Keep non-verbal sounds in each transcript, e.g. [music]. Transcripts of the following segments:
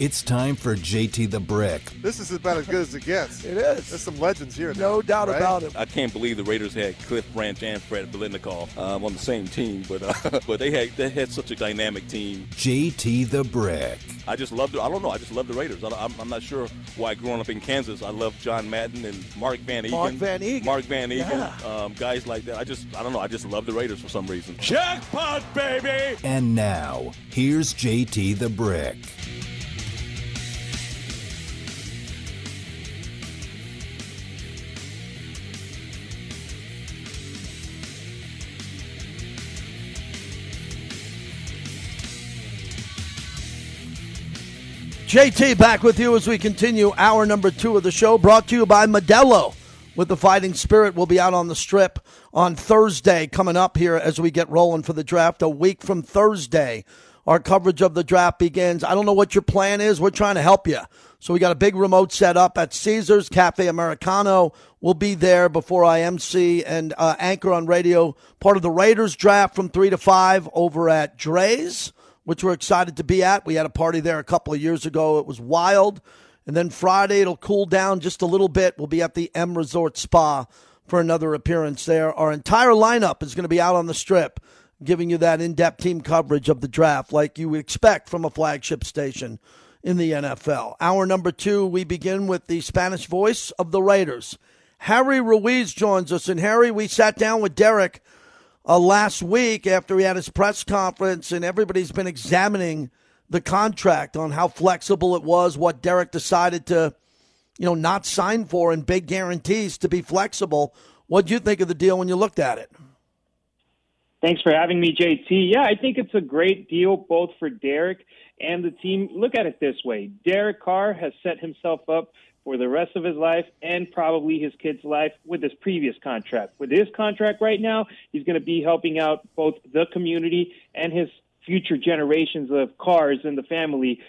It's time for JT the Brick. This is about as good as it gets. It is. There's some legends here. No now, doubt right? about it. I can't believe the Raiders had Cliff Branch and Fred Biletnikoff um, on the same team, but uh, [laughs] but they had they had such a dynamic team. JT the Brick. I just love the I don't know I just love the Raiders. I, I'm, I'm not sure why growing up in Kansas I love John Madden and Mark van Eeghen. Mark van Eeghen. Mark van Eeghen. Yeah. Um, guys like that. I just I don't know. I just love the Raiders for some reason. Jackpot, baby! And now, here's JT the Brick. JT back with you as we continue hour number two of the show, brought to you by Modelo. With the fighting spirit, we'll be out on the strip on Thursday, coming up here as we get rolling for the draft. A week from Thursday, our coverage of the draft begins. I don't know what your plan is. We're trying to help you. So we got a big remote set up at Caesars Cafe Americano. We'll be there before I MC and uh, anchor on radio. Part of the Raiders draft from three to five over at Drai's which we're excited to be at. We had a party there a couple of years ago. It was wild. And then Friday, it'll cool down just a little bit. We'll be at the M Resort Spa for another appearance there. Our entire lineup is going to be out on the strip, giving you that in depth team coverage of the draft like you would expect from a flagship station in the NFL. Hour number two, we begin with the Spanish voice of the Raiders. Harry Ruiz joins us. And Harry, we sat down with Derek uh, last week after he had his press conference, and everybody's been examining the contract on how flexible it was, what Derek decided to, you know, not sign for, and big guarantees to be flexible. What do you think of the deal when you looked at it? Thanks for having me, JT. Yeah, I think it's a great deal both for Derek and the team. Look at it this way Derek Carr has set himself up for the rest of his life and probably his kid's life with his previous contract. With his contract right now, he's going to be helping out both the community and his future generations of cars in the family.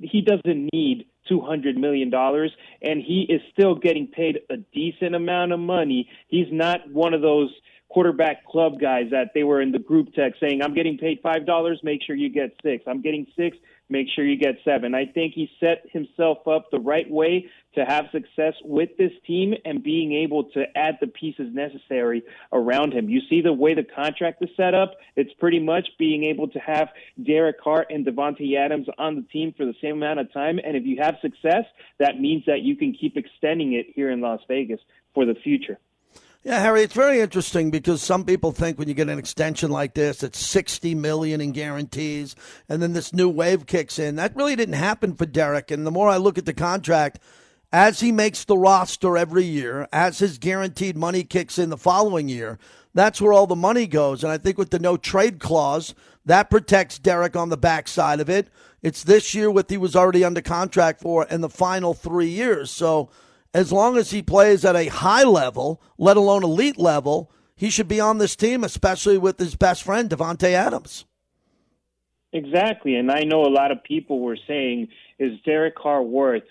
He doesn't need $200 million, and he is still getting paid a decent amount of money. He's not one of those quarterback club guys that they were in the group text saying, I'm getting paid $5, make sure you get six. I'm getting six, make sure you get seven. I think he set himself up the right way to have success with this team and being able to add the pieces necessary around him. You see the way the contract is set up, it's pretty much being able to have Derek Carr and Davante Adams on the team for the same amount of time. And if you have success, that means that you can keep extending it here in Las Vegas for the future. Yeah, Harry, it's very interesting because some people think when you get an extension like this, it's 60 million in guarantees and then this new wave kicks in. That really didn't happen for Derek. And the more I look at the contract, as he makes the roster every year, as his guaranteed money kicks in the following year, that's where all the money goes. And I think with the no trade clause, that protects Derek on the backside of it. It's this year with he was already under contract for in the final three years. So as long as he plays at a high level, let alone elite level, he should be on this team, especially with his best friend, Davante Adams. Exactly. And I know a lot of people were saying, is Derek Carr worth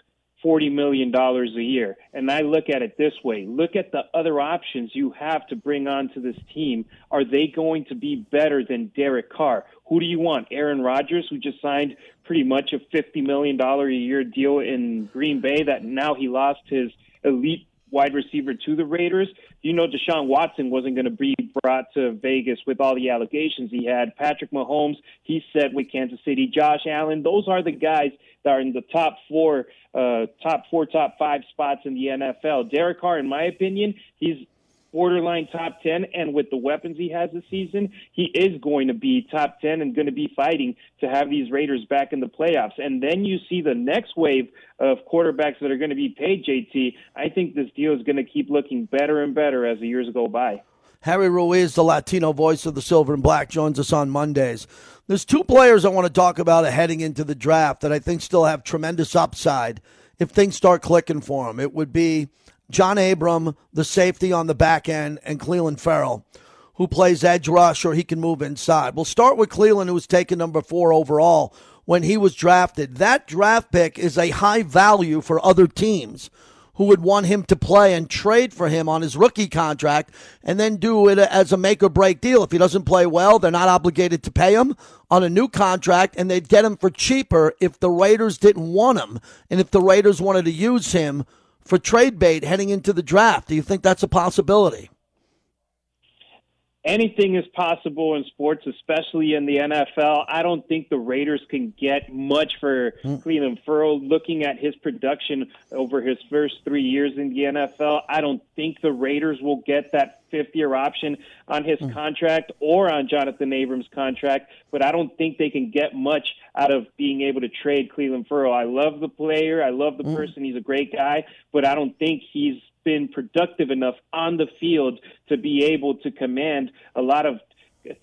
$40 million a year? And I look at it this way look at the other options you have to bring onto this team. Are they going to be better than Derek Carr? Who do you want? Aaron Rodgers, who just signed pretty much a $50 million a year deal in Green Bay that now he lost his elite wide receiver to the Raiders. You know, Deshaun Watson wasn't going to be brought to Vegas with all the allegations he had. Patrick Mahomes, he said with Kansas City. Josh Allen, those are the guys that are in the top four, uh, top four, top five spots in the NFL. Derek Carr, in my opinion, he's borderline top 10 and with the weapons he has this season he is going to be top 10 and going to be fighting to have these raiders back in the playoffs. And then you see the next wave of quarterbacks that are going to be paid jt i think this deal is going to keep looking better and better as the years go by Harry Ruiz, the Latino voice of the Silver and Black, joins us on Mondays. There's two players I want to talk about heading into the draft that I think still have tremendous upside if things start clicking for them. It would be John Abram, the safety on the back end, and Clelin Ferrell, who plays edge rush or he can move inside. We'll start with Clelin, who was taken number four overall when he was drafted. That draft pick is a high value for other teams who would want him to play and trade for him on his rookie contract and then do it as a make or break deal. If he doesn't play well, they're not obligated to pay him on a new contract and they'd get him for cheaper if the Raiders didn't want him and if the Raiders wanted to use him for trade bait heading into the draft. Do you think that's a possibility? Anything is possible in sports, especially in the NFL. I don't think the Raiders can get much for mm. Clelin Ferrell. Looking at his production over his first three years in the NFL, I don't think the Raiders will get that fifth year option on his mm. contract or on Jonathan Abrams' contract, but I don't think they can get much out of being able to trade Clelin Ferrell. I love the player, I love the mm. person, he's a great guy, but I don't think he's been productive enough on the field to be able to command a lot of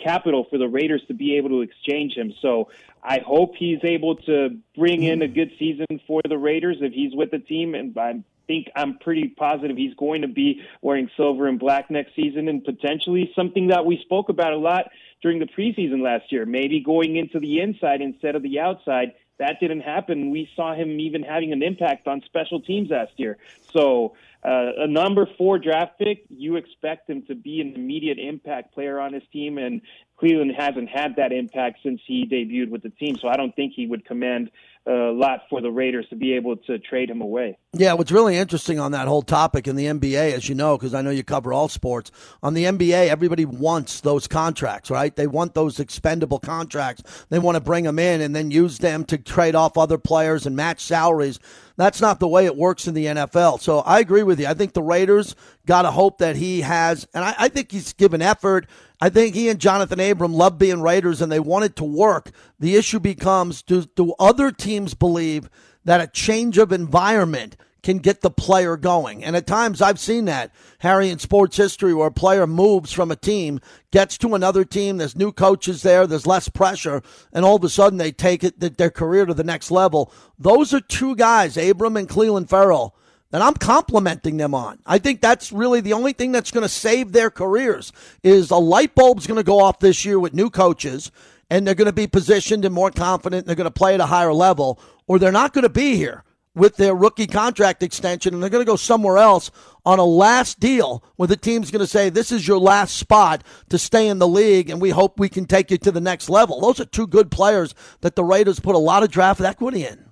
capital for the Raiders to be able to exchange him. So I hope he's able to bring in a good season for the Raiders if he's with the team. And I think I'm pretty positive he's going to be wearing silver and black next season and potentially something that we spoke about a lot during the preseason last year, maybe going into the inside instead of the outside. That didn't happen. We saw him even having an impact on special teams last year. So uh, a number four draft pick, you expect him to be an immediate impact player on his team, and Clelin hasn't had that impact since he debuted with the team. So I don't think he would command a lot for the Raiders to be able to trade him away. Yeah, what's really interesting on that whole topic in the NBA, as you know, because I know you cover all sports, on the NBA, everybody wants those contracts, right? They want those expendable contracts. They want to bring them in and then use them to trade off other players and match salaries. That's not the way it works in the NFL. So I agree with you. I think the Raiders got to hope that he has, and I, I think he's given effort. I think he and Jonathan Abram love being Raiders and they want it to work. The issue becomes do, do other teams believe that a change of environment can get the player going. And at times I've seen that, Harry, in sports history, where a player moves from a team, gets to another team, there's new coaches there, there's less pressure, and all of a sudden they take it that their career to the next level. Those are two guys, Abram and Clelin Ferrell, that I'm complimenting them on. I think that's really the only thing that's going to save their careers is a light bulb's going to go off this year with new coaches and they're going to be positioned and more confident and they're going to play at a higher level or they're not going to be here with their rookie contract extension and they're going to go somewhere else on a last deal where the team's going to say, This is your last spot to stay in the league, and we hope we can take you to the next level. Those are two good players that the Raiders put a lot of draft equity in.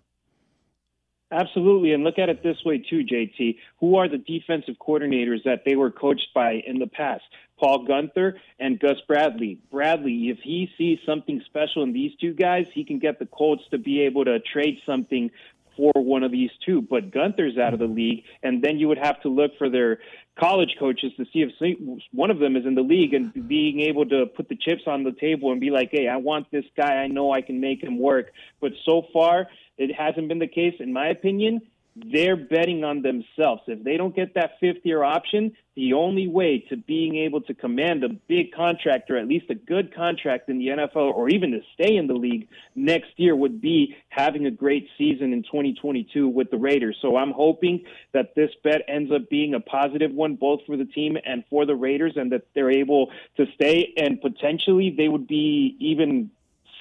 Absolutely. And look at it this way, too, JT. Who are the defensive coordinators that they were coached by in the past? Paul Guenther and Gus Bradley. Bradley, if he sees something special in these two guys, he can get the Colts to be able to trade something for one of these two. But Guenther's out of the league, and then you would have to look for their college coaches to see if one of them is in the league and being able to put the chips on the table and be like, hey, I want this guy. I know I can make him work. But so far, it hasn't been the case, in my opinion they're betting on themselves. If they don't get that fifth year option, the only way to being able to command a big contract or at least a good contract in the NFL or even to stay in the league next year would be having a great season in 2022 with the Raiders. So I'm hoping that this bet ends up being a positive one both for the team and for the Raiders and that they're able to stay and potentially they would be even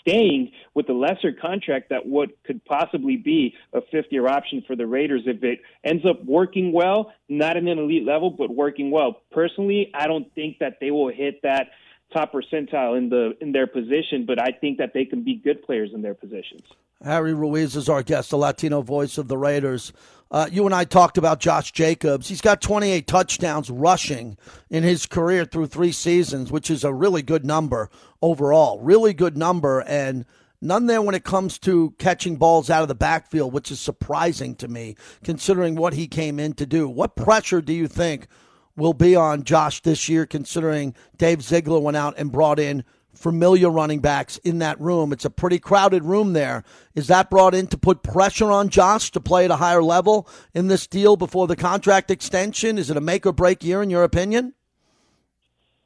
staying with the lesser contract that what could possibly be a fifth year option for the Raiders if it ends up working well, not an elite level, but working well. Personally, I don't think that they will hit that top percentile in the in their position, but I think that they can be good players in their positions. Harry Ruiz is our guest, the Latino voice of the Raiders. Uh, you and I talked about Josh Jacobs. He's got 28 touchdowns rushing in his career through three seasons, which is a really good number overall. Really good number. And none there when it comes to catching balls out of the backfield, which is surprising to me, considering what he came in to do. What pressure do you think will be on Josh this year, considering Dave Ziegler went out and brought in familiar running backs in that room. It's a pretty crowded room there. Is that brought in to put pressure on Josh to play at a higher level in this deal before the contract extension? Is it a make or break year, in your opinion?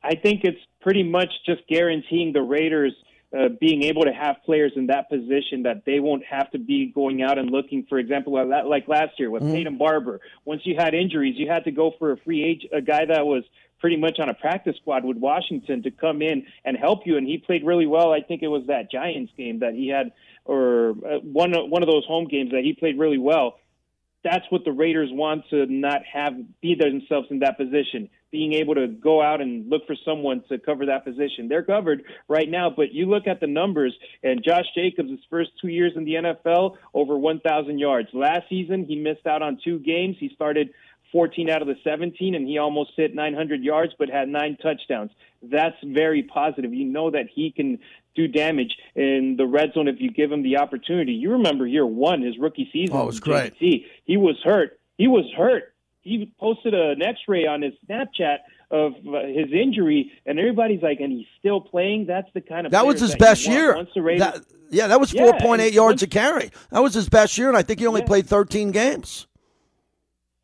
I think it's pretty much just guaranteeing the Raiders uh, being able to have players in that position that they won't have to be going out and looking, for example, like last year with mm-hmm. Peyton Barber. Once you had injuries, you had to go for a free agent, a guy that was pretty much on a practice squad with Washington to come in and help you. And he played really well. I think it was that Giants game that he had, or uh, one one of those home games that he played really well. that's what the Raiders want to not have be themselves in that position. Being able to go out and look for someone to cover that position. They're covered right now, but you look at the numbers and Josh Jacobs, his first two years in the NFL, over 1,000 yards. Last season, he missed out on two games. He started 14 out of the 17, and he almost hit 900 yards, but had nine touchdowns. That's very positive. You know that he can do damage in the red zone if you give him the opportunity. You remember year one, his rookie season. Oh, it was great. He was hurt. He was hurt. He posted an X-ray on his Snapchat of uh, his injury, and everybody's like, and he's still playing. That's the kind of that was his that best year. That- yeah, that was Yeah, four point eight yards once- a carry. That was his best year, and I think he only Yeah. played thirteen games.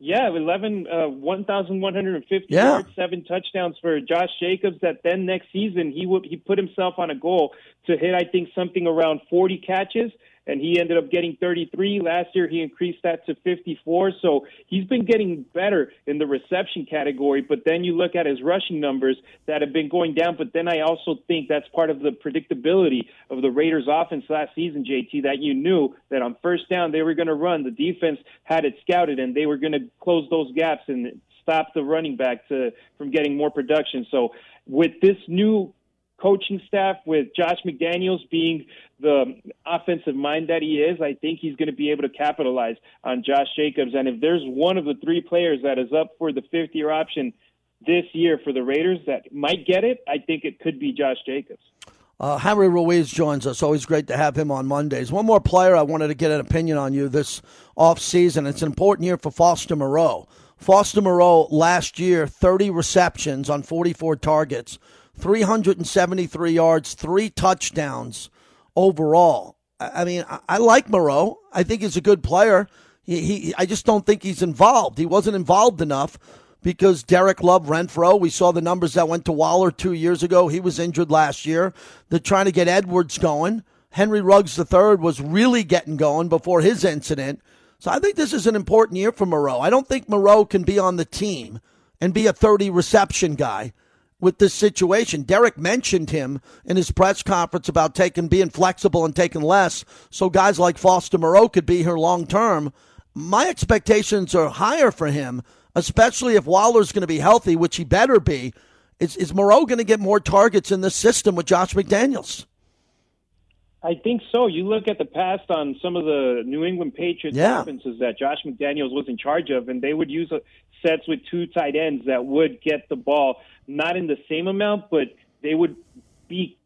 Yeah, 11, uh, 1,150 Yeah. yards, seven touchdowns for Josh Jacobs. That then next season he would he put himself on a goal to hit I think something around 40 catches, and he ended up getting 33. Last year he increased that to 54. So he's been getting better in the reception category. But then you look at his rushing numbers that have been going down. But then I also think that's part of the predictability of the Raiders' offense last season, JT. That you knew that on first down they were going to run. The defense had it scouted, and they were going to close those gaps and stop the running back to from getting more production. So with this new coaching staff with Josh McDaniels being the offensive mind that he is, I think he's going to be able to capitalize on Josh Jacobs. And if there's one of the three players that is up for the fifth year option this year for the Raiders that might get it, I think it could be Josh Jacobs. Uh, Harry Ruiz joins us. Always great to have him on Mondays. One more player I wanted to get an opinion on you this offseason. It's an important year for Foster Moreau. Foster Moreau last year, 30 receptions on 44 targets, 373 yards, three touchdowns overall. I mean, I, I like Moreau. I think he's a good player. He, he, I just don't think he's involved. He wasn't involved enough because Derek Love Renfrow, we saw the numbers that went to Waller two years ago. He was injured last year. They're trying to get Edwards going. Henry Ruggs III was really getting going before his incident. So I think this is an important year for Moreau. I don't think Moreau can be on the team and be a 30 reception guy with this situation. Derek mentioned him in his press conference about taking being flexible and taking less so guys like Foster Moreau could be here long term. My expectations are higher for him, especially if Waller's going to be healthy, which he better be. Is, is Moreau going to get more targets in this system with Josh McDaniels? I think so. You look at the past on some of the New England Patriots Yeah. offenses that Josh McDaniels was in charge of, and they would use uh, sets with two tight ends that would get the ball not in the same amount, but they would be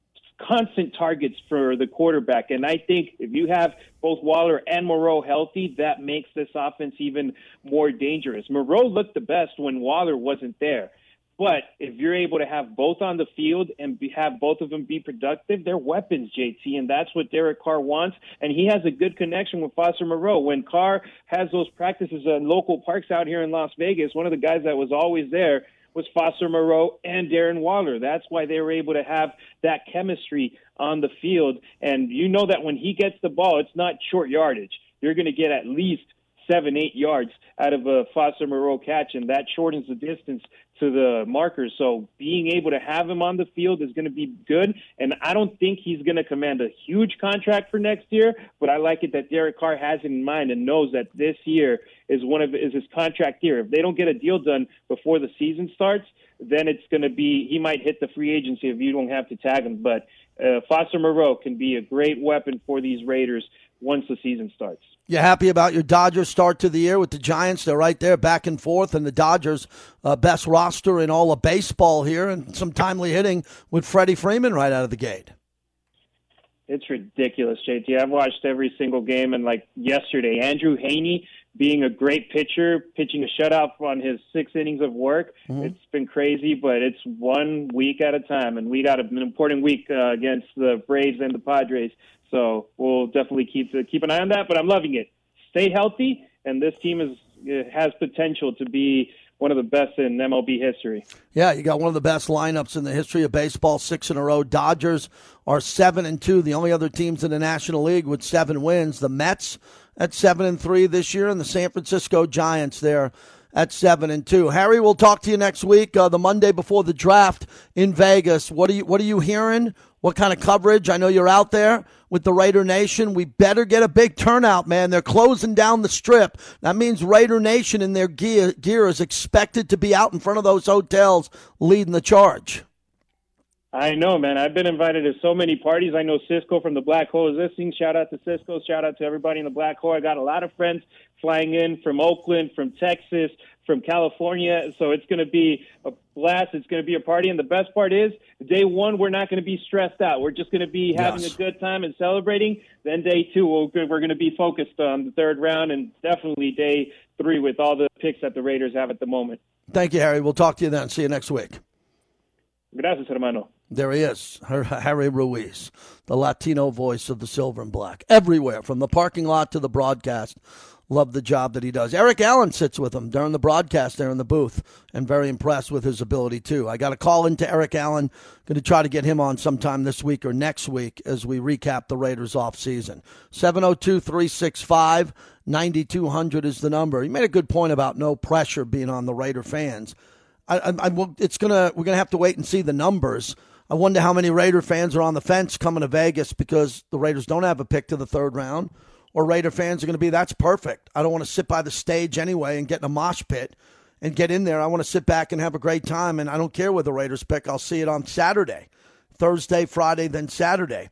constant targets for the quarterback. And I think if you have both Waller and Moreau healthy, that makes this offense even more dangerous. Moreau looked the best when Waller wasn't there. But if you're able to have both on the field and be, have both of them be productive, they're weapons, JT, and that's what Derek Carr wants. And he has a good connection with Foster Moreau. When Carr has those practices in local parks out here in Las Vegas, one of the guys that was always there was Foster Moreau and Darren Waller. That's why they were able to have that chemistry on the field. And you know that when he gets the ball, it's not short yardage. You're going to get at least seven, eight yards out of a Foster Moreau catch, and that shortens the distance to the markers. So being able to have him on the field is going to be good. And I don't think he's going to command a huge contract for next year, but I like it that Derek Carr has it in mind and knows that this year is one of is his contract year. If they don't get a deal done before the season starts, then it's going to be he might hit the free agency if you don't have to tag him. But uh, Foster Moreau can be a great weapon for these Raiders once the season starts. You happy about your Dodgers start to the year with the Giants? They're right there, back and forth, and the Dodgers' uh, best roster in all of baseball here, and some timely hitting with Freddie Freeman right out of the gate. It's ridiculous, JT. I've watched every single game, and like yesterday, Andrew Heaney being a great pitcher, pitching a shutout on his six innings of work. It's been crazy, but it's one week at a time, and we got an important week uh, against the Braves and the Padres. So we'll definitely keep keep an eye on that. But I'm loving it. Stay healthy, and this team is has potential to be one of the best in MLB history. Yeah, you got one of the best lineups in the history of baseball, six in a row. Dodgers are seven and two, the only other teams in the National League with seven wins. The Mets at seven and three this year, and the San Francisco Giants there at seven and two. Harry, we'll talk to you next week, uh, the Monday before the draft in Vegas. What are you What are you hearing? What kind of coverage? I know you're out there with the Raider Nation. We better get a big turnout, man. They're closing down the strip. That means Raider Nation in their gear, gear is expected to be out in front of those hotels leading the charge. I know, man. I've been invited to so many parties. I know Cisco from the Black Hole is listening. Shout out to Cisco. Shout out to everybody in the Black Hole. I got a lot of friends flying in from Oakland, from Texas, from California. So it's going to be a blast. It's going to be a party. And the best part is, day one, we're not going to be stressed out. We're just going to be having yes. a good time and celebrating. Then day two, we're going to be focused on the third round and definitely day three with all the picks that the Raiders have at the moment. Thank you, Harry. We'll talk to you then. See you next week. Gracias, hermano. There he is, Harry Ruiz, the Latino voice of the Silver and Black. Everywhere, from the parking lot to the broadcast. Love the job that he does. Eric Allen sits with him during the broadcast there in the booth, and very impressed with his ability too. I got a call into Eric Allen. Going to try to get him on sometime this week or next week as we recap the Raiders off season. 702 365 9200 is the number. He made a good point about no pressure being on the Raider fans. I, I, I, it's gonna we're gonna have to wait and see the numbers I wonder how many Raider fans are on the fence coming to Vegas because the Raiders don't have a pick to the third round, or Raider fans are going to be, that's perfect. I don't want to sit by the stage anyway and get in a mosh pit and get in there. I want to sit back and have a great time, and I don't care where the Raiders pick. I'll see it on Saturday, Thursday, Friday, then Saturday.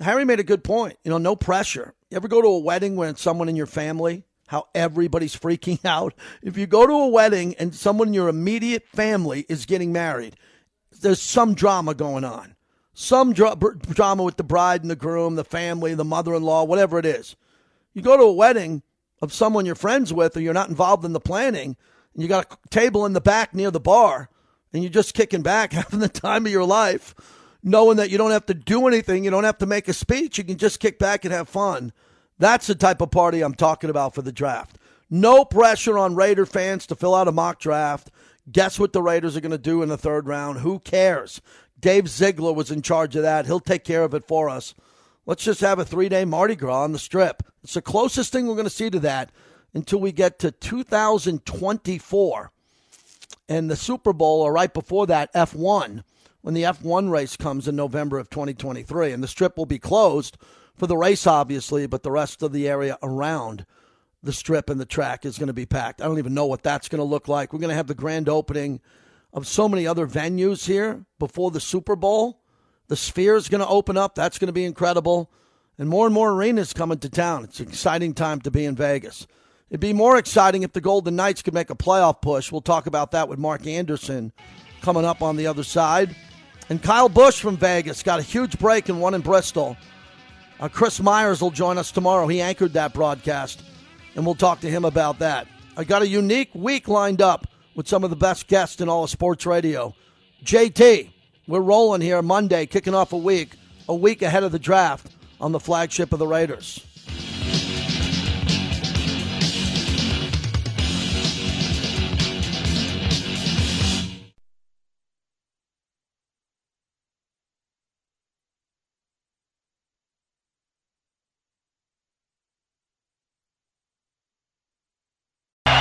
Harry made a good point. You know, no pressure. You ever go to a wedding when someone in your family? How everybody's freaking [laughs] out. If you go to a wedding and someone in your immediate family is getting married, there's some drama going on. Some dra- drama with the bride and the groom, the family, the mother in law, whatever it is. You go to a wedding of someone you're friends with or you're not involved in the planning, and you got a table in the back near the bar, and you're just kicking back, [laughs] having the time of your life, knowing that you don't have to do anything, you don't have to make a speech, you can just kick back and have fun. That's the type of party I'm talking about for the draft. No pressure on Raider fans to fill out a mock draft. Guess what the Raiders are going to do in the third round? Who cares? Dave Ziegler was in charge of that. He'll take care of it for us. Let's just have a three day Mardi Gras on the strip. It's the closest thing we're going to see to that until we get to 2024 and the Super Bowl, or right before that, F1, when the F1 race comes in November of 2023. And the strip will be closed for the race, obviously, but the rest of the area around the strip and the track is going to be packed. I don't even know what that's going to look like. We're going to have the grand opening of so many other venues here before the Super Bowl. The Sphere is going to open up. That's going to be incredible. And more and more arenas coming to town. It's an exciting time to be in Vegas. It'd be more exciting if the Golden Knights could make a playoff push. We'll talk about that with Mark Anderson coming up on the other side. And Kyle Busch from Vegas got a huge break and won in Bristol. Uh, Chris Myers will join us tomorrow. He anchored that broadcast and we'll talk to him about that. I got a unique week lined up with some of the best guests in all of sports radio. JT, we're rolling here Monday, kicking off a week, a week ahead of the draft on the flagship of the Raiders.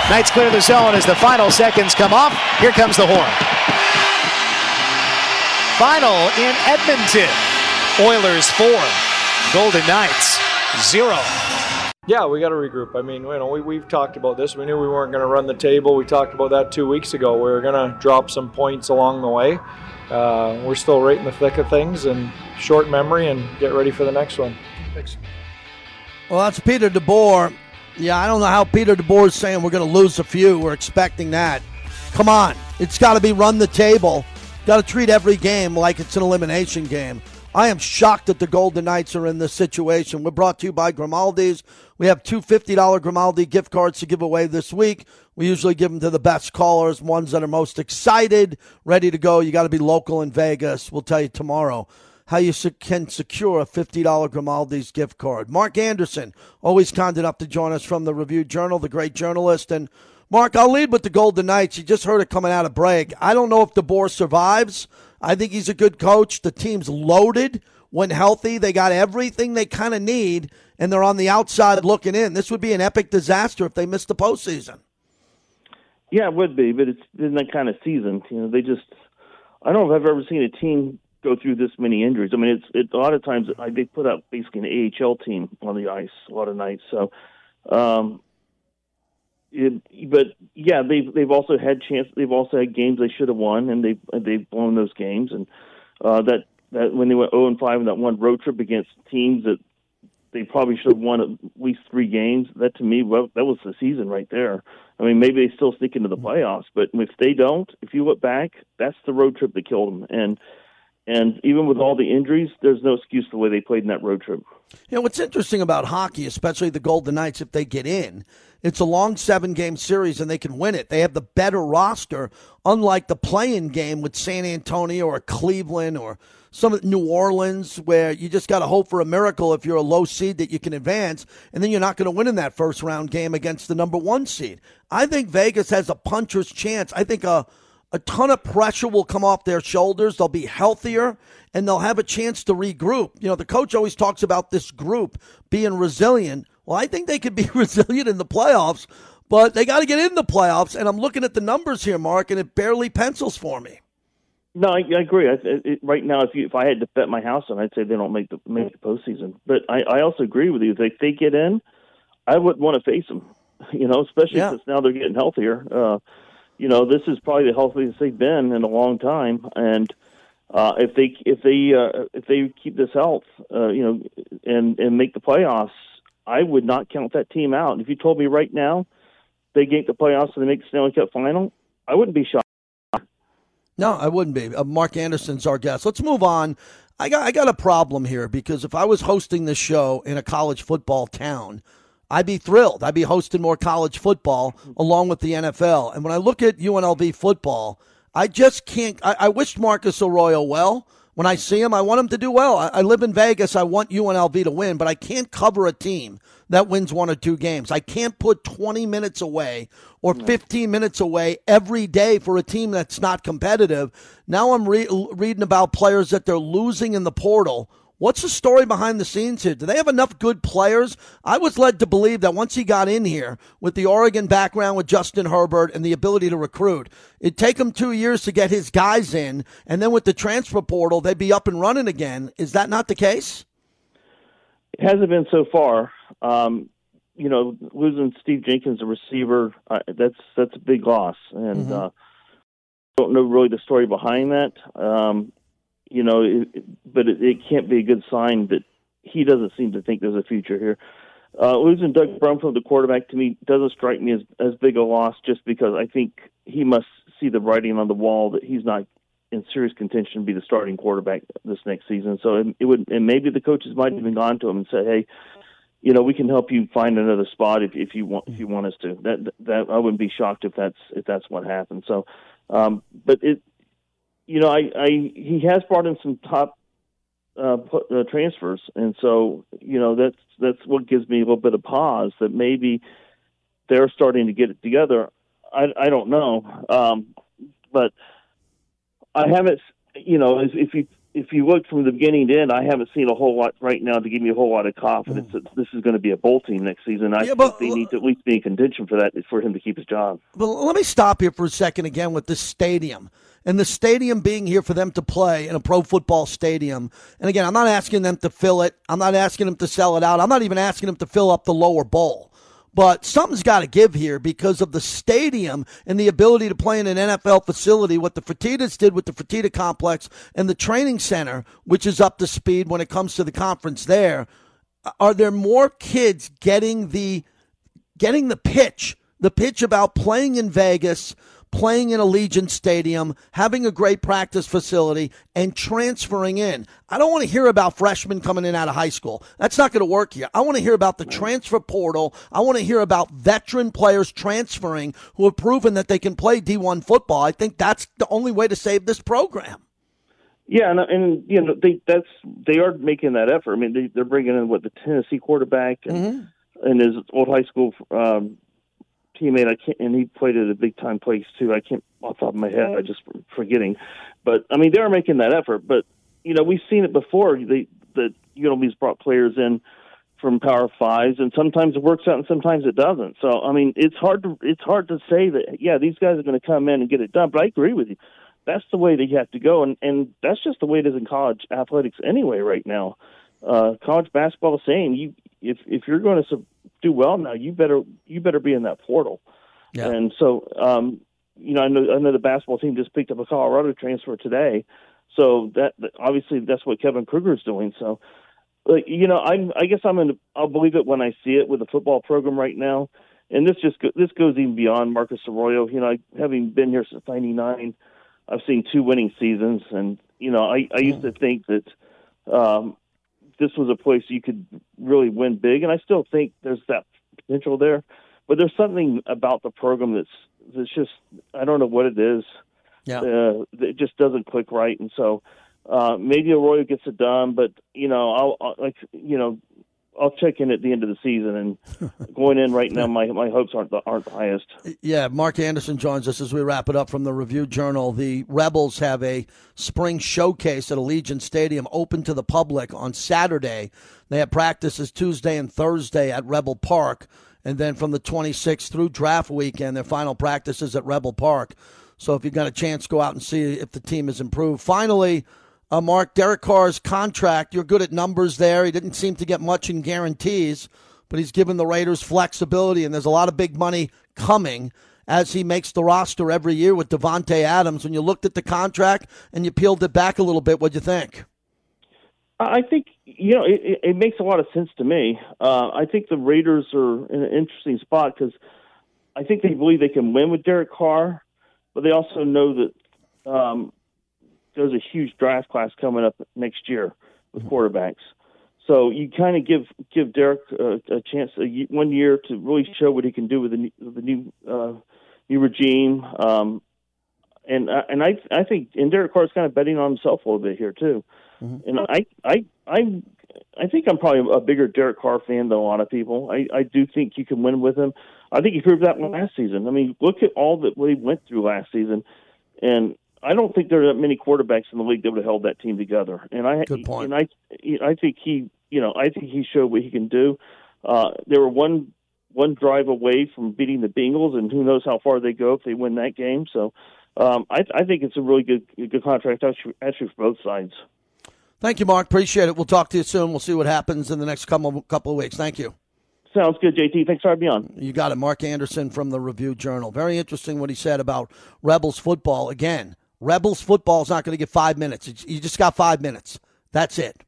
Knights clear the zone as the final seconds come off. Here comes the horn. Final in Edmonton. Oilers four, Golden Knights zero. Yeah, we got to regroup. I mean, you know, we, we've talked about this. We knew we weren't going to run the table. We talked about that two weeks ago. We were going to drop some points along the way. Uh, we're still right in the thick of things and short memory and get ready for the next one. Thanks. Well, that's Peter DeBoer yeah, I don't know how Peter DeBoer is saying we're going to lose a few. We're expecting that. Come on. It's got to be run the table. Got to treat every game like it's an elimination game. I am shocked that the Golden Knights are in this situation. We're brought to you by Grimaldi's. We have two $50 Grimaldi gift cards to give away this week. We usually give them to the best callers, ones that are most excited, ready to go. You got to be local in Vegas. We'll tell you tomorrow how you can secure a $50 Grimaldi's gift card. Mark Anderson, always kind enough to join us from the Review Journal, the great journalist. And Mark, I'll lead with the Golden Knights. You just heard it coming out of break. I don't know if DeBoer survives. I think he's a good coach. The team's loaded when healthy. They got everything they kind of need, and they're on the outside looking in. This would be an epic disaster if they missed the postseason. Yeah, it would be, but it's been that kind of season. You know, they just. I don't know if I've ever seen a team go through this many injuries. I mean, it's it, a lot of times they put out basically an AHL team on the ice a lot of nights. So, um, it, but yeah, they've they've also had chance. They've also had games they should have won, and they they've blown those games. And uh, that that when they went zero and five in that one road trip against teams that they probably should have won at least three games. That to me, well, that was the season right there. I mean, maybe they still sneak into the playoffs, but if they don't, if you look back, that's the road trip that killed them. And and even with all the injuries, there's no excuse the way they played in that road trip. You know, what's interesting about hockey, especially the Golden Knights, if they get in, it's a long seven game series and they can win it. They have the better roster, unlike the play-in game with San Antonio or Cleveland or some of New Orleans, where you just got to hope for a miracle if you're a low seed that you can advance, and then you're not going to win in that first round game against the number one seed. I think Vegas has a puncher's chance. I think a a ton of pressure will come off their shoulders. They'll be healthier and they'll have a chance to regroup. You know, the coach always talks about this group being resilient. Well, I think they could be [laughs] resilient in the playoffs, but they got to get in the playoffs. And I'm looking at the numbers here, Mark, and it barely pencils for me. No, I, I agree. I, it, right now, if you, if I had to bet my house on, I'd say they don't make the make the postseason. But I, I also agree with you. If they get in, I wouldn't want to face them. [laughs] You know, especially yeah. since now they're getting healthier. Uh, you know, this is probably the healthiest they've been in a long time, and uh, if they if they uh, if they keep this health, uh, you know, and and make the playoffs, I would not count that team out. If you told me right now they get the playoffs and they make the Stanley Cup final, I wouldn't be shocked. No, I wouldn't be. Uh, Mark Anderson's our guest. Let's move on. I got I got a problem here because if I was hosting this show in a college football town, I'd be thrilled. I'd be hosting more college football along with the NFL. And when I look at UNLV football, I just can't. I, I wish Marcus Arroyo well. When I see him, I want him to do well. I, I live in Vegas. I want UNLV to win, but I can't cover a team that wins one or two games. I can't put 20 minutes away or 15 minutes away every day for a team that's not competitive. Now I'm re- reading about players that they're losing in the portal What's the story behind the scenes here? Do they have enough good players? I was led to believe that once he got in here with the Oregon background with Justin Herbert and the ability to recruit, it'd take him two years to get his guys in, and then with the transfer portal, they'd be up and running again. Is that not the case? It hasn't been so far. Um, you know, losing Steve Jenkins, a receiver, uh, that's that's a big loss, and mm-hmm. uh, don't know really the story behind that. Um, you know, it, but it, it can't be a good sign that he doesn't seem to think there's a future here. Uh, losing Doug Brumfield, the quarterback, to me doesn't strike me as as big a loss, just because I think he must see the writing on the wall that he's not in serious contention to be the starting quarterback this next season. So it, it would, and maybe the coaches might have even gone to him and said, "Hey, you know, we can help you find another spot if if you want if you want us to." That that I wouldn't be shocked if that's if that's what happened. So, um, but it you know, I, I he has brought in some top uh, uh, transfers, and so you know that's that's what gives me a little bit of pause that maybe they're starting to get it together. I, I don't know, um, but I haven't. You know, if, if you if you look from the beginning to end, I haven't seen a whole lot right now to give me a whole lot of confidence mm. that this is going to be a bowl team next season. I yeah, but, think they need to at least be in contention for that for him to keep his job. But let me stop here for a second again with this stadium and the stadium being here for them to play in a pro football stadium. And again, I'm not asking them to fill it. I'm not asking them to sell it out. I'm not even asking them to fill up the lower bowl. But something's got to give here because of the stadium and the ability to play in an NFL facility. What the Fertittas did with the Fertitta complex and the training center, which is up to speed when it comes to the conference there. Are there more kids getting the getting the pitch, the pitch about playing in Vegas, playing in Allegiant Stadium, having a great practice facility, and transferring in. I don't want to hear about freshmen coming in out of high school. That's not going to work here. I want to hear about the transfer portal. I want to hear about veteran players transferring who have proven that they can play D1 football. I think that's the only way to save this program. Yeah, and, and you know they that's they are making that effort. I mean, they, they're bringing in what the Tennessee quarterback and mm-hmm. and his old high school um, teammate. I can't, and he played at a big time place too. I can't off the top of my head. I just forgetting. But I mean, they are making that effort. But you know, we've seen it before. They the UNLV's brought players in from Power Fives, and sometimes it works out and sometimes it doesn't. So I mean, it's hard to it's hard to say that yeah these guys are going to come in and get it done. But I agree with you. That's the way that you have to go, and and that's just the way it is in college athletics anyway. Right now, uh, college basketball is saying you if if you're going to do well now, you better you better be in that portal. Yeah. And so, um, you know, I know I know the basketball team just picked up a Colorado transfer today, so that obviously that's what Kevin Kruger is doing. So, like, you know, I'm I guess I'm in. I'll believe it when I see it with the football program right now. And this just this goes even beyond Marcus Arroyo. You know, I, having been here since '99, I've seen two winning seasons, and you know, I I used to think that um, this was a place you could really win big, and I still think there's that potential there. But there's something about the program that's that's just I don't know what it is. Yeah, uh, it just doesn't click right, and so uh, maybe Arroyo gets it done. But you know, I'll, I'll like you know. I'll check in at the end of the season, and [laughs] going in right now, my my hopes aren't the, aren't the highest. Yeah, Mark Anderson joins us as we wrap it up from the Review Journal. The Rebels have a spring showcase at Allegiant Stadium open to the public on Saturday. They have practices Tuesday and Thursday at Rebel Park, and then from the 26th through draft weekend, their final practices at Rebel Park. So if you've got a chance, go out and see if the team has improved. Finally. Uh, Mark, Derek Carr's contract, you're good at numbers there. He didn't seem to get much in guarantees, but he's given the Raiders flexibility, and there's a lot of big money coming as he makes the roster every year with Davante Adams. When you looked at the contract and you peeled it back a little bit, what'd you think? I think you know it, it makes a lot of sense to me. Uh, I think the Raiders are in an interesting spot because I think they believe they can win with Derek Carr, but they also know that um, there's a huge draft class coming up next year with quarterbacks. So you kind of give give Derek a, a chance a, one year to really show what he can do with the new, the new uh, new regime. Um, and uh, and I I think and Derek Carr's kind of betting on himself a little bit here too. Mm-hmm. And I I I I think I'm probably a bigger Derek Carr fan than a lot of people. I I do think you can win with him. I think he proved that last season. I mean, look at all that what he went through last season, and I don't think there are that many quarterbacks in the league that would have held that team together. And I Good point. and I I think he you know I think he showed what he can do. Uh, they were one one drive away from beating the Bengals, and who knows how far they go if they win that game. So um, I, I think it's a really good good contract actually, actually for both sides. Thank you, Mark. Appreciate it. We'll talk to you soon. We'll see what happens in the next couple couple of weeks. Thank you. Sounds good, JT. Thanks for having me on. You got it. Mark Anderson from the Review Journal. Very interesting what he said about Rebels football. Again, Rebels football is not going to get five minutes. You just got five minutes. That's it.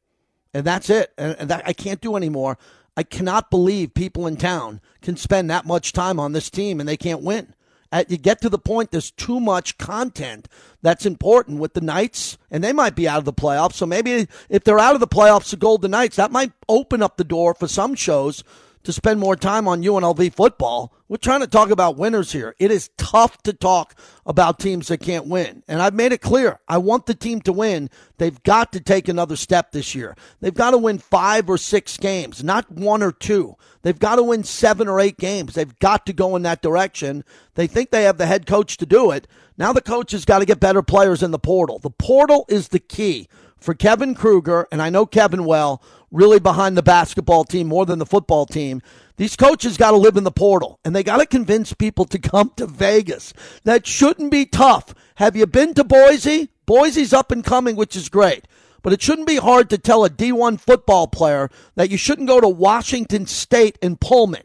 And that's it. And, that, I can't do anymore. I cannot believe people in town can spend that much time on this team and they can't win. At, you get to the point there's too much content that's important with the Knights, and they might be out of the playoffs. So maybe if they're out of the playoffs, the Golden Knights, that might open up the door for some shows to spend more time on UNLV football. We're trying to talk about winners here. It is tough to talk about teams that can't win. And I've made it clear. I want the team to win. They've got to take another step this year. They've got to win five or six games, not one or two. They've got to win seven or eight games. They've got to go in that direction. They think they have the head coach to do it. Now the coach has got to get better players in the portal. The portal is the key for Kevin Kruger, and I know Kevin well, really behind the basketball team more than the football team. These coaches got to live in the portal and they got to convince people to come to Vegas. That shouldn't be tough. Have you been to Boise? Boise's up and coming, which is great. But it shouldn't be hard to tell a D1 football player that you shouldn't go to Washington State and Pullman.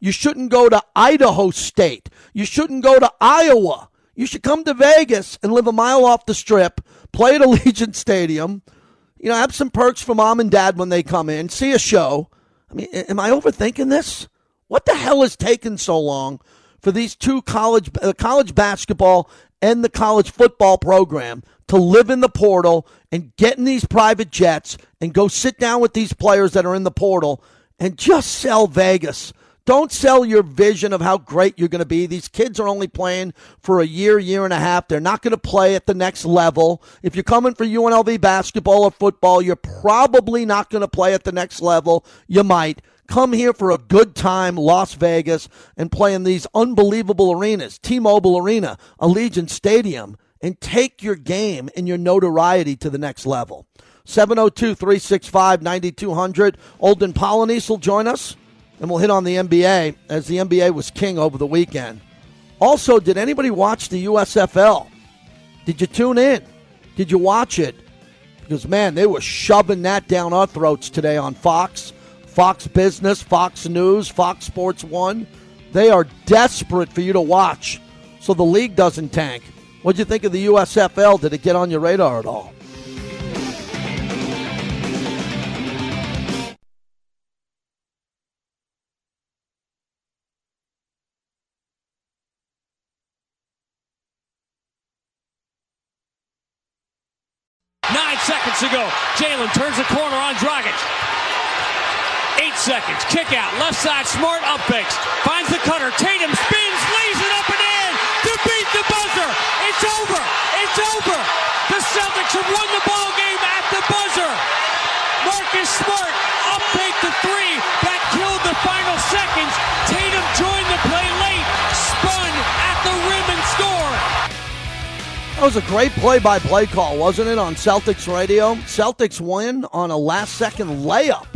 You shouldn't go to Idaho State. You shouldn't go to Iowa. You should come to Vegas and live a mile off the strip, play at Allegiant [laughs] Stadium, you know, have some perks for mom and dad when they come in, see a show. I mean, am I overthinking this? What the hell has taken so long for these two college uh, college basketball and the college football program to live in the portal and get in these private jets and go sit down with these players that are in the portal and just sell Vegas don't sell your vision of how great you're going to be. These kids are only playing for a year, year and a half. They're not going to play at the next level. If you're coming for UNLV basketball or football, you're probably not going to play at the next level. You might. Come here for a good time, Las Vegas, and play in these unbelievable arenas T Mobile Arena, Allegiant Stadium, and take your game and your notoriety to the next level. 702 365 9200. Olden Polynice will join us, and we'll hit on the NBA as the NBA was king over the weekend. Also, did anybody watch the USFL? Did you tune in? Did you watch it? Because, man, they were shoving that down our throats today on Fox, Fox Business, Fox News, Fox Sports 1. They are desperate for you to watch so the league doesn't tank. What'd you think of the USFL? Did it get on your radar at all? Jaylen turns the corner on Dragic. Eight seconds. Kick out. Left side. Smart up fakes. Finds the cutter. Tatum spins. Lays it up and in to beat the buzzer. It's over. It's over. The Celtics have won the ball game at the buzzer. Marcus Smart up fake the three. That killed the final seconds. Tatum That was a great play-by-play call, wasn't it, on Celtics radio? Celtics win on a last-second layup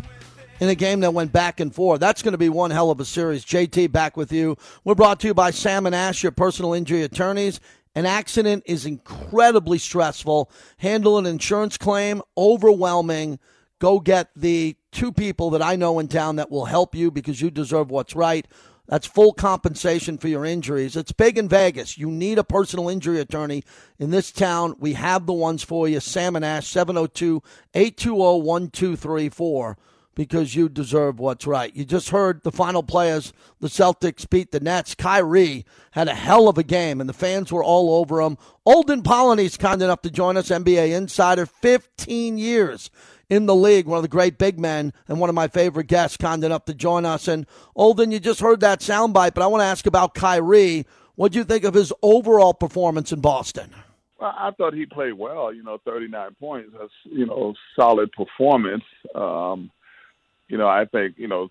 in a game that went back and forth. That's going to be one hell of a series. JT back with you. We're brought to you by Sam and Ash, your personal injury attorneys. An accident is incredibly stressful. Handle an insurance claim, overwhelming. Go get the two people that I know in town that will help you because you deserve what's right. That's full compensation for your injuries. It's big in Vegas. You need a personal injury attorney in this town. We have the ones for you. Sam and Ash, 702 820 1234, because you deserve what's right. You just heard the final players. The Celtics beat the Nets. Kyrie had a hell of a game, and the fans were all over him. Olden Polynice kind enough to join us, NBA insider, 15 years in the league, one of the great big men, and one of my favorite guests, kind enough to join us. And Olden, you just heard that soundbite, but I want to ask about Kyrie. What do you think of his overall performance in Boston? Well, I thought he played well. You know, 39 points. That's you know solid performance. Um, you know, I think you know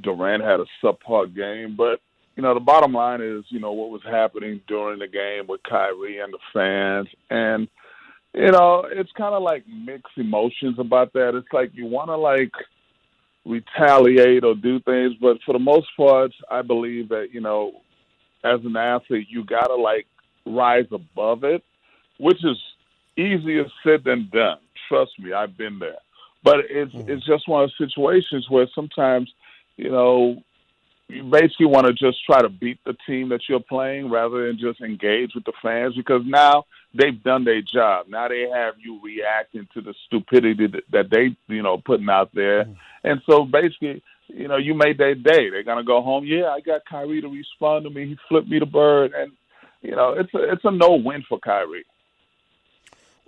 Durant had a subpar game, but you know the bottom line is you know what was happening during the game with Kyrie and the fans, and you know, it's kind of like mixed emotions about that. It's like you want to like retaliate or do things, but for the most part, I believe that you know, as an athlete, you gotta like rise above it, which is easier said than done. Trust me, I've been there. But it's mm-hmm. it's just one of those situations where sometimes, you know, you basically want to just try to beat the team that you're playing rather than just engage with the fans because now they've done their job. Now they have you reacting to the stupidity that, that they, you know, putting out there. Mm. And so basically, you know, you made their day. They're gonna go home. Yeah, I got Kyrie to respond to me. He flipped me the bird, and you know, it's a it's a no win for Kyrie.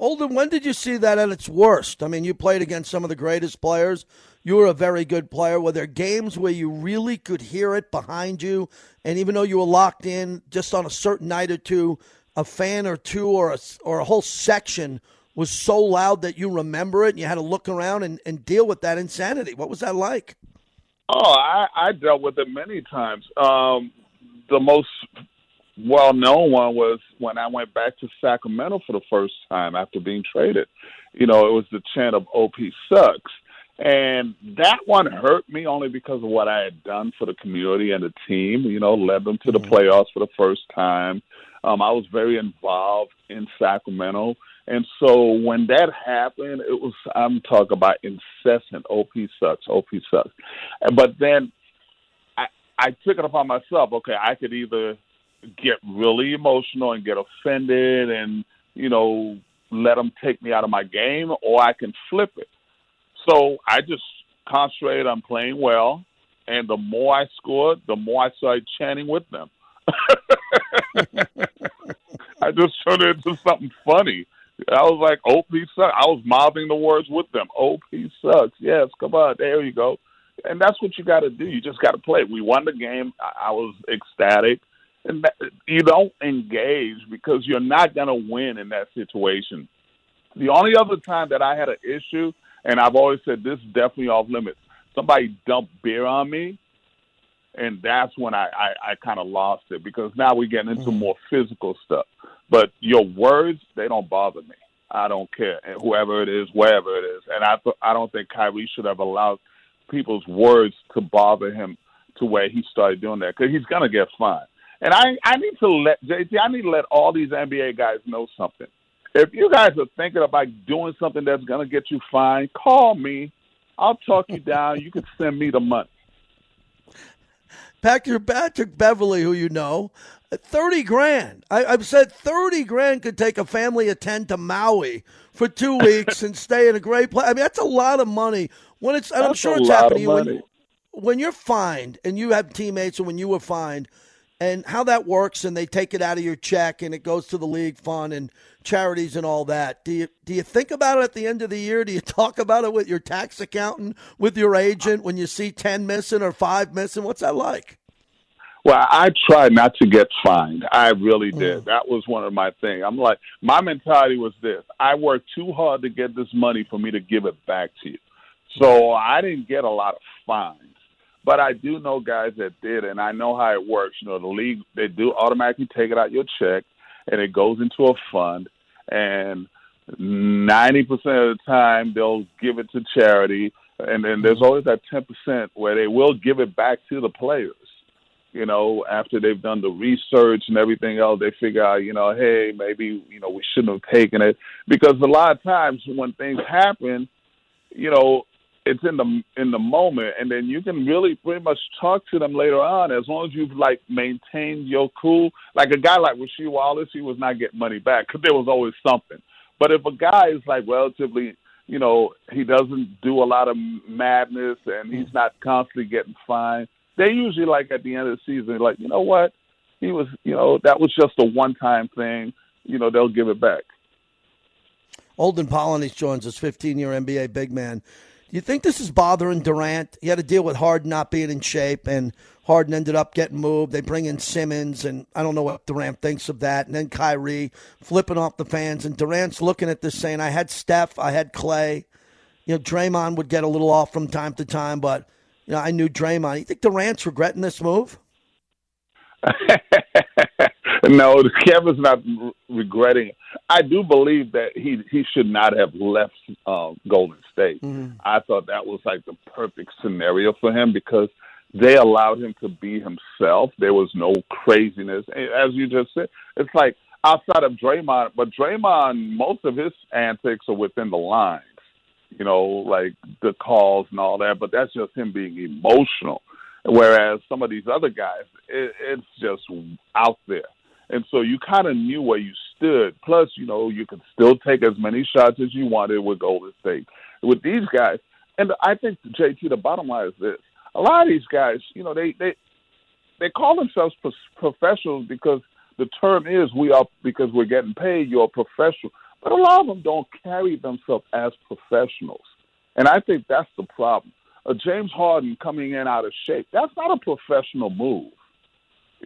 Olden, when did you see that at its worst? I mean, you played against some of the greatest players. You were a very good player. Were there games where you really could hear it behind you, and even though you were locked in, just on a certain night or two, a fan or two or a, or a whole section was so loud that you remember it and you had to look around and, and deal with that insanity. What was that like? Oh, I, I dealt with it many times. Um, the most well known one was when I went back to Sacramento for the first time after being traded. You know, it was the chant of OP sucks. And that one hurt me only because of what I had done for the community and the team, you know, led them to the mm-hmm. playoffs for the first time, um, I was very involved in Sacramento. And so when that happened, it was, I'm talking about incessant OP sucks, OP sucks. But then I, I took it upon myself, okay, I could either get really emotional and get offended and, you know, let them take me out of my game, or I can flip it. So I just concentrated on playing well. And the more I scored, the more I started chanting with them. [laughs] I just turned it into something funny. I was like, OP sucks. I was mouthing the words with them. OP sucks. Yes, come on. There you go. And that's what you got to do. You just got to play. We won the game. I was ecstatic. And that, you don't engage because you're not going to win in that situation. The only other time that I had an issue, and I've always said this is definitely off limits, somebody dumped beer on me and that's when I, I, I kind of lost it because now we're getting into mm-hmm. more physical stuff. But your words, they don't bother me. I don't care, and whoever it is, wherever it is. And I th- I don't think Kyrie should have allowed people's words to bother him to where he started doing that because he's gonna get fined. And I I need to let JT I need to let all these NBA guys know something. If you guys are thinking about doing something that's gonna get you fined, call me. I'll talk you down. You can send me the money. Patrick, Patrick Beverley, who you know, thirty grand. I, have said thirty grand could take a family of ten to Maui for two [laughs] weeks and stay in a great place. I mean, that's a lot of money. When it's, and I'm sure it's happening when when you're fined and you have teammates, and when you were fined, and how that works, and they take it out of your check and it goes to the league fund and charities and all that. Do you do you think about it at the end of the year? Do you [laughs] talk about it with your tax accountant, with your agent when you see ten missing or five missing? What's that like? Well, I tried not to get fined. I really did. Mm. That was one of my things. I'm like, my mentality was this: I worked too hard to get this money for me to give it back to you. So I didn't get a lot of fines, but I do know guys that did, and I know how it works. You know, the league they do automatically take it out your check, and it goes into a fund, and ninety percent of the time they'll give it to charity, and then there's always that ten percent where they will give it back to the players you know, after they've done the research and everything else, they figure out, you know, hey, maybe, you know, we shouldn't have taken it. Because a lot of times when things happen, you know, it's in the in the moment and then you can really pretty much talk to them later on as long as you've like maintained your cool. Like a guy like Rasheed Wallace, he was not getting money back because there was always something. But if a guy is like relatively you know, he doesn't do a lot of madness and he's not constantly getting fined they usually like at the end of the season, like you know what, he was, you know, that was just a one-time thing. You know, they'll give it back. Olden Polynice joins us, 15-year NBA big man. Do you think this is bothering Durant? He had to deal with Harden not being in shape, and Harden ended up getting moved. They bring in Simmons, and I don't know what Durant thinks of that. And then Kyrie flipping off the fans, and Durant's looking at this saying, "I had Steph, I had Clay." You know, Draymond would get a little off from time to time, but you know, I knew Draymond. You think Durant's regretting this move? [laughs] no, Kevin's not re- regretting it. I do believe that he he should not have left uh, Golden State. Mm-hmm. I thought that was like the perfect scenario for him because they allowed him to be himself. There was no craziness, as you just said. It's like outside of Draymond, but Draymond, most of his antics are within the lines. You know, like the calls and all that. But that's just him being emotional. Whereas some of these other guys, it, it's just out there. And so you kind of knew where you stood. Plus, you know, you could still take as many shots as you wanted with Golden State. With these guys, and I think JT, the bottom line is this: a lot of these guys, you know, they they they call themselves professionals because the term is we are because we're getting paid. You're a professional, but a lot of them don't carry themselves as professionals, and I think that's the problem. A James Harden coming in out of shape, that's not a professional move.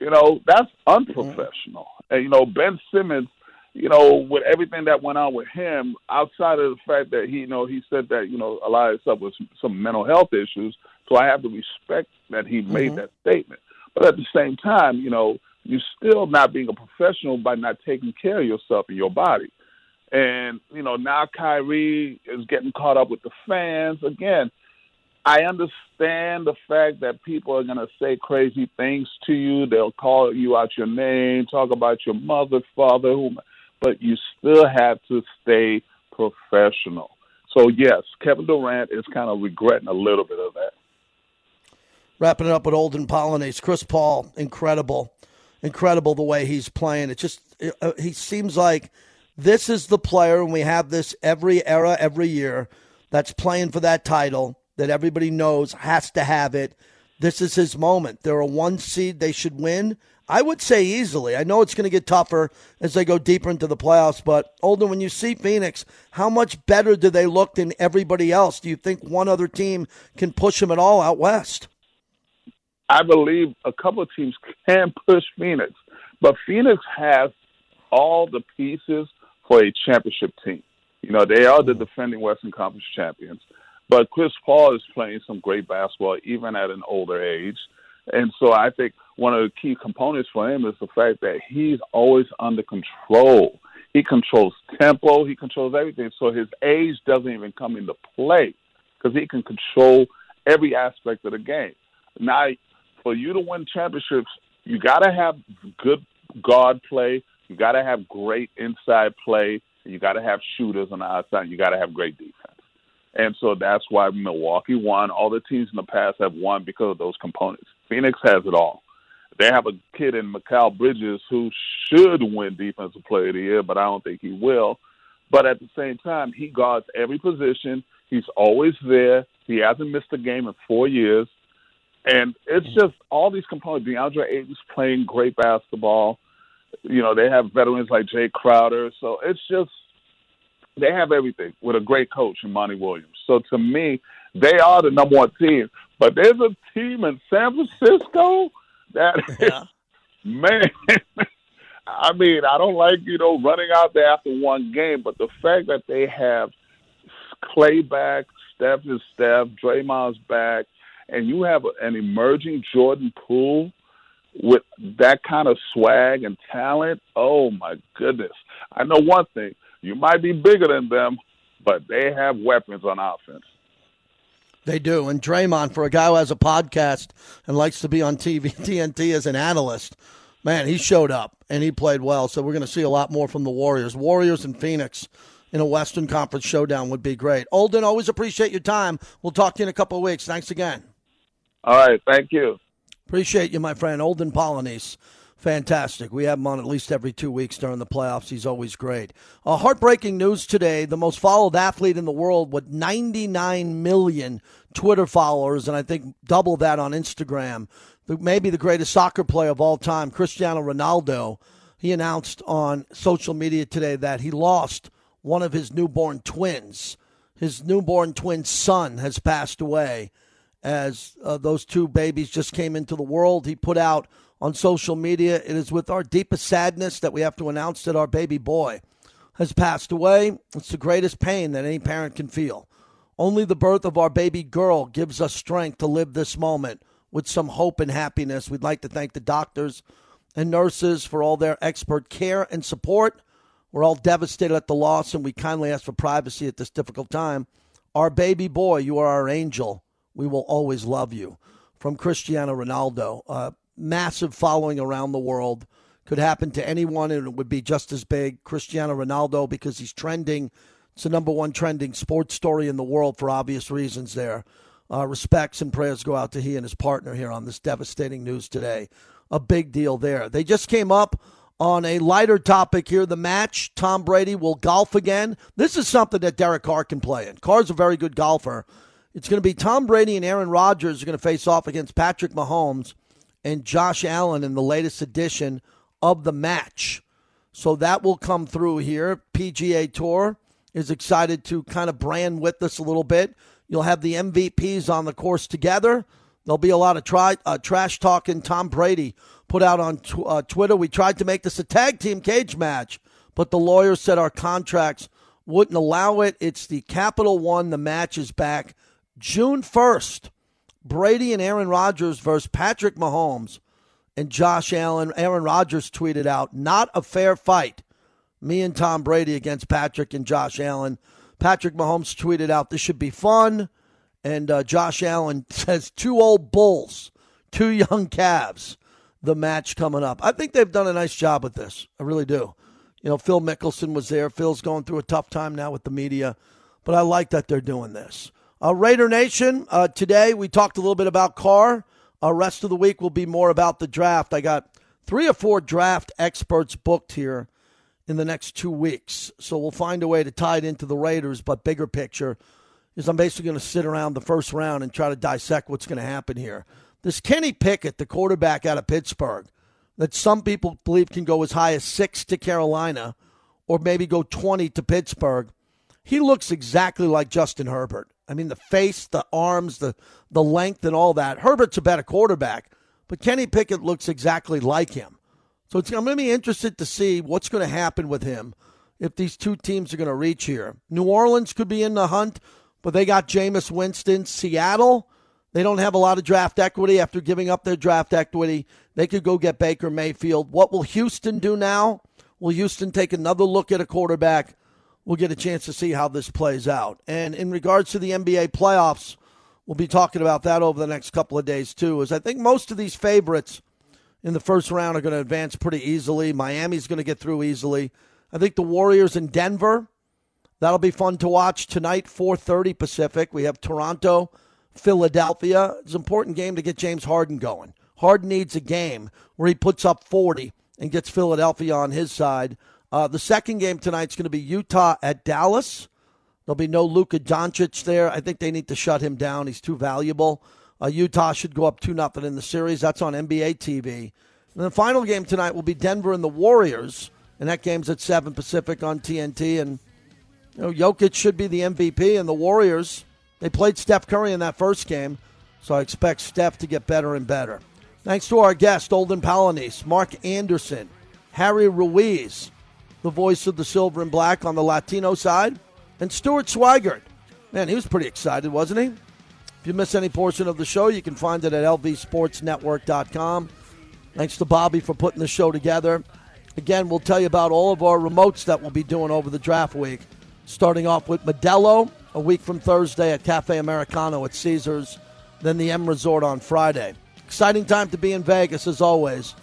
You know, that's mm-hmm. unprofessional. And, you know, Ben Simmons, you know, with everything that went on with him, outside of the fact that he, you know, he said that, you know, a lot of stuff was some mental health issues. So I have to respect that he made mm-hmm. that statement. But at the same time, you know, you're still not being a professional by not taking care of yourself and your body. And, you know, now Kyrie is getting caught up with the fans. Again, I understand the fact that people are going to say crazy things to you. They'll call you out your name, talk about your mother, father, whom, but you still have to stay professional. So, yes, Kevin Durant is kind of regretting a little bit of that. Wrapping it up with Olden Polynice, Chris Paul, incredible, incredible the way he's playing. It just uh, he seems like this is the player, and we have this every era, every year that's playing for that title that everybody knows has to have it. This is his moment. They're a one seed; they should win. I would say easily. I know it's going to get tougher as they go deeper into the playoffs, but Olden, when you see Phoenix, how much better do they look than everybody else? Do you think one other team can push them at all out west? I believe a couple of teams can push Phoenix, but Phoenix has all the pieces for a championship team. You know, they are the defending Western Conference champions, but Chris Paul is playing some great basketball even at an older age. And so I think one of the key components for him is the fact that he's always under control. He controls tempo. He controls everything. So his age doesn't even come into play because he can control every aspect of the game. Now, for you to win championships, you got to have good guard play. You got to have great inside play. You got to have shooters on the outside. You got to have great defense. And so that's why Milwaukee won. All the teams in the past have won because of those components. Phoenix has it all. They have a kid in Mikal Bridges who should win Defensive Player of the Year, but I don't think he will. But at the same time, he guards every position. He's always there. He hasn't missed a game in four years. And it's mm-hmm. just all these components. DeAndre Ayton's playing great basketball. You know, they have veterans like Jae Crowder. So it's just they have everything with a great coach in Monty Williams. So to me, they are the number one team. But there's a team in San Francisco that yeah. man. [laughs] I mean, I don't like you know running out there after one game, but the fact that they have Clay back, Steph is Steph, Draymond's back, and you have an emerging Jordan Poole with that kind of swag and talent. Oh my goodness! I know one thing: you might be bigger than them, but they have weapons on offense. They do. And Draymond, for a guy who has a podcast and likes to be on TV, TNT [laughs] as an analyst, man, he showed up and he played well. So we're going to see a lot more from the Warriors. Warriors and Phoenix in a Western Conference showdown would be great. Olden, always appreciate your time. We'll talk to you in a couple of weeks. Thanks again. All right. Thank you. Appreciate you, my friend. Olden Polynice Fantastic. We have him on at least every two weeks during the playoffs. He's always great. Uh, heartbreaking news today the most followed athlete in the world with 99 million Twitter followers, and I think double that on Instagram. Maybe the greatest soccer player of all time, Cristiano Ronaldo. He announced on social media today that he lost one of his newborn twins. His newborn twin son has passed away as uh, those two babies just came into the world. He put out on social media. It is with our deepest sadness that we have to announce that our baby boy has passed away. It's the greatest pain that any parent can feel. Only the birth of our baby girl gives us strength to live this moment with some hope and happiness. We'd like to thank the doctors and nurses for all their expert care and support. We're all devastated at the loss, and we kindly ask for privacy at this difficult time. Our baby boy, you are our angel. We will always love you. From Cristiano Ronaldo. Uh, massive following around the world. Could happen to anyone, and it would be just as big. Cristiano Ronaldo, because he's trending. It's the number one trending sports story in the world for obvious reasons there. Uh, respects and prayers go out to he and his partner here on this devastating news today. A big deal there. They just came up on a lighter topic here the match. Tom Brady will golf again. This is something that Derek Carr can play in. Carr's a very good golfer. It's going to be Tom Brady and Aaron Rodgers are going to face off against Patrick Mahomes and Josh Allen in the latest edition of the match. So that will come through here. PGA Tour is excited to kind of brand with this a little bit. You'll have the MVPs on the course together. There'll be a lot of try, uh, trash talking. Tom Brady put out on tw- uh, Twitter. We tried to make this a tag team cage match, but the lawyers said our contracts wouldn't allow it. It's the Capital One. The match is back June 1st. Brady and Aaron Rodgers versus Patrick Mahomes and Josh Allen. Aaron Rodgers tweeted out, not a fair fight. Me and Tom Brady against Patrick and Josh Allen. Patrick Mahomes tweeted out, this should be fun. And uh, Josh Allen [laughs] says, two old bulls, two young calves, the match coming up. I think they've done a nice job with this. I really do. You know, Phil Mickelson was there. Phil's going through a tough time now with the media, but I like that they're doing this. Uh, Raider Nation, uh, today we talked a little bit about Carr. Uh, rest of the week will be more about the draft. I got three or four draft experts booked here in the next two weeks. So we'll find a way to tie it into the Raiders, but bigger picture is I'm basically going to sit around the first round and try to dissect what's going to happen here. This Kenny Pickett, the quarterback out of Pittsburgh, that some people believe can go as high as six to Carolina or maybe go 20 to Pittsburgh, he looks exactly like Justin Herbert. I mean, the face, the arms, the the length, and all that. Herbert's a better quarterback, but Kenny Pickett looks exactly like him. So I'm going to be interested to see what's going to happen with him if these two teams are going to reach here. New Orleans could be in the hunt, but they got Jameis Winston. Seattle, they don't have a lot of draft equity after giving up their draft equity. They could go get Baker Mayfield. What will Houston do now? Will Houston take another look at a quarterback? We'll get a chance to see how this plays out. And in regards to the NBA playoffs, we'll be talking about that over the next couple of days too. As I think most of these favorites in the first round are going to advance pretty easily. Miami's going to get through easily. I think the Warriors in Denver, that'll be fun to watch tonight, 4:30 Pacific. We have Toronto, Philadelphia. It's an important game to get James Harden going. Harden needs a game where he puts up 40 and gets Philadelphia on his side. Uh, the second game tonight's going to be Utah at Dallas. There'll be no Luka Doncic there. I think they need to shut him down. He's too valuable. Uh, Utah should go up 2 nothing in the series. That's on NBA TV. And the final game tonight will be Denver and the Warriors, and that game's at 7 Pacific on TNT. And you know, Jokic should be the MVP, and the Warriors, they played Steph Curry in that first game, so I expect Steph to get better and better. Thanks to our guest, Olden Polynice, Mark Anderson, Harry Ruiz, the voice of the silver and black on the Latino side, and Stuart Swigert. Man, he was pretty excited, wasn't he? If you miss any portion of the show, you can find it at lvsportsnetwork.com. Thanks to Bobby for putting the show together. Again, we'll tell you about all of our remotes that we'll be doing over the draft week, starting off with Modelo a week from Thursday at Cafe Americano at Caesars, then the M Resort on Friday. Exciting time to be in Vegas, as always.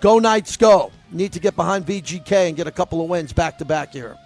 Go Knights, go. Need to get behind VGK and get a couple of wins back to back here.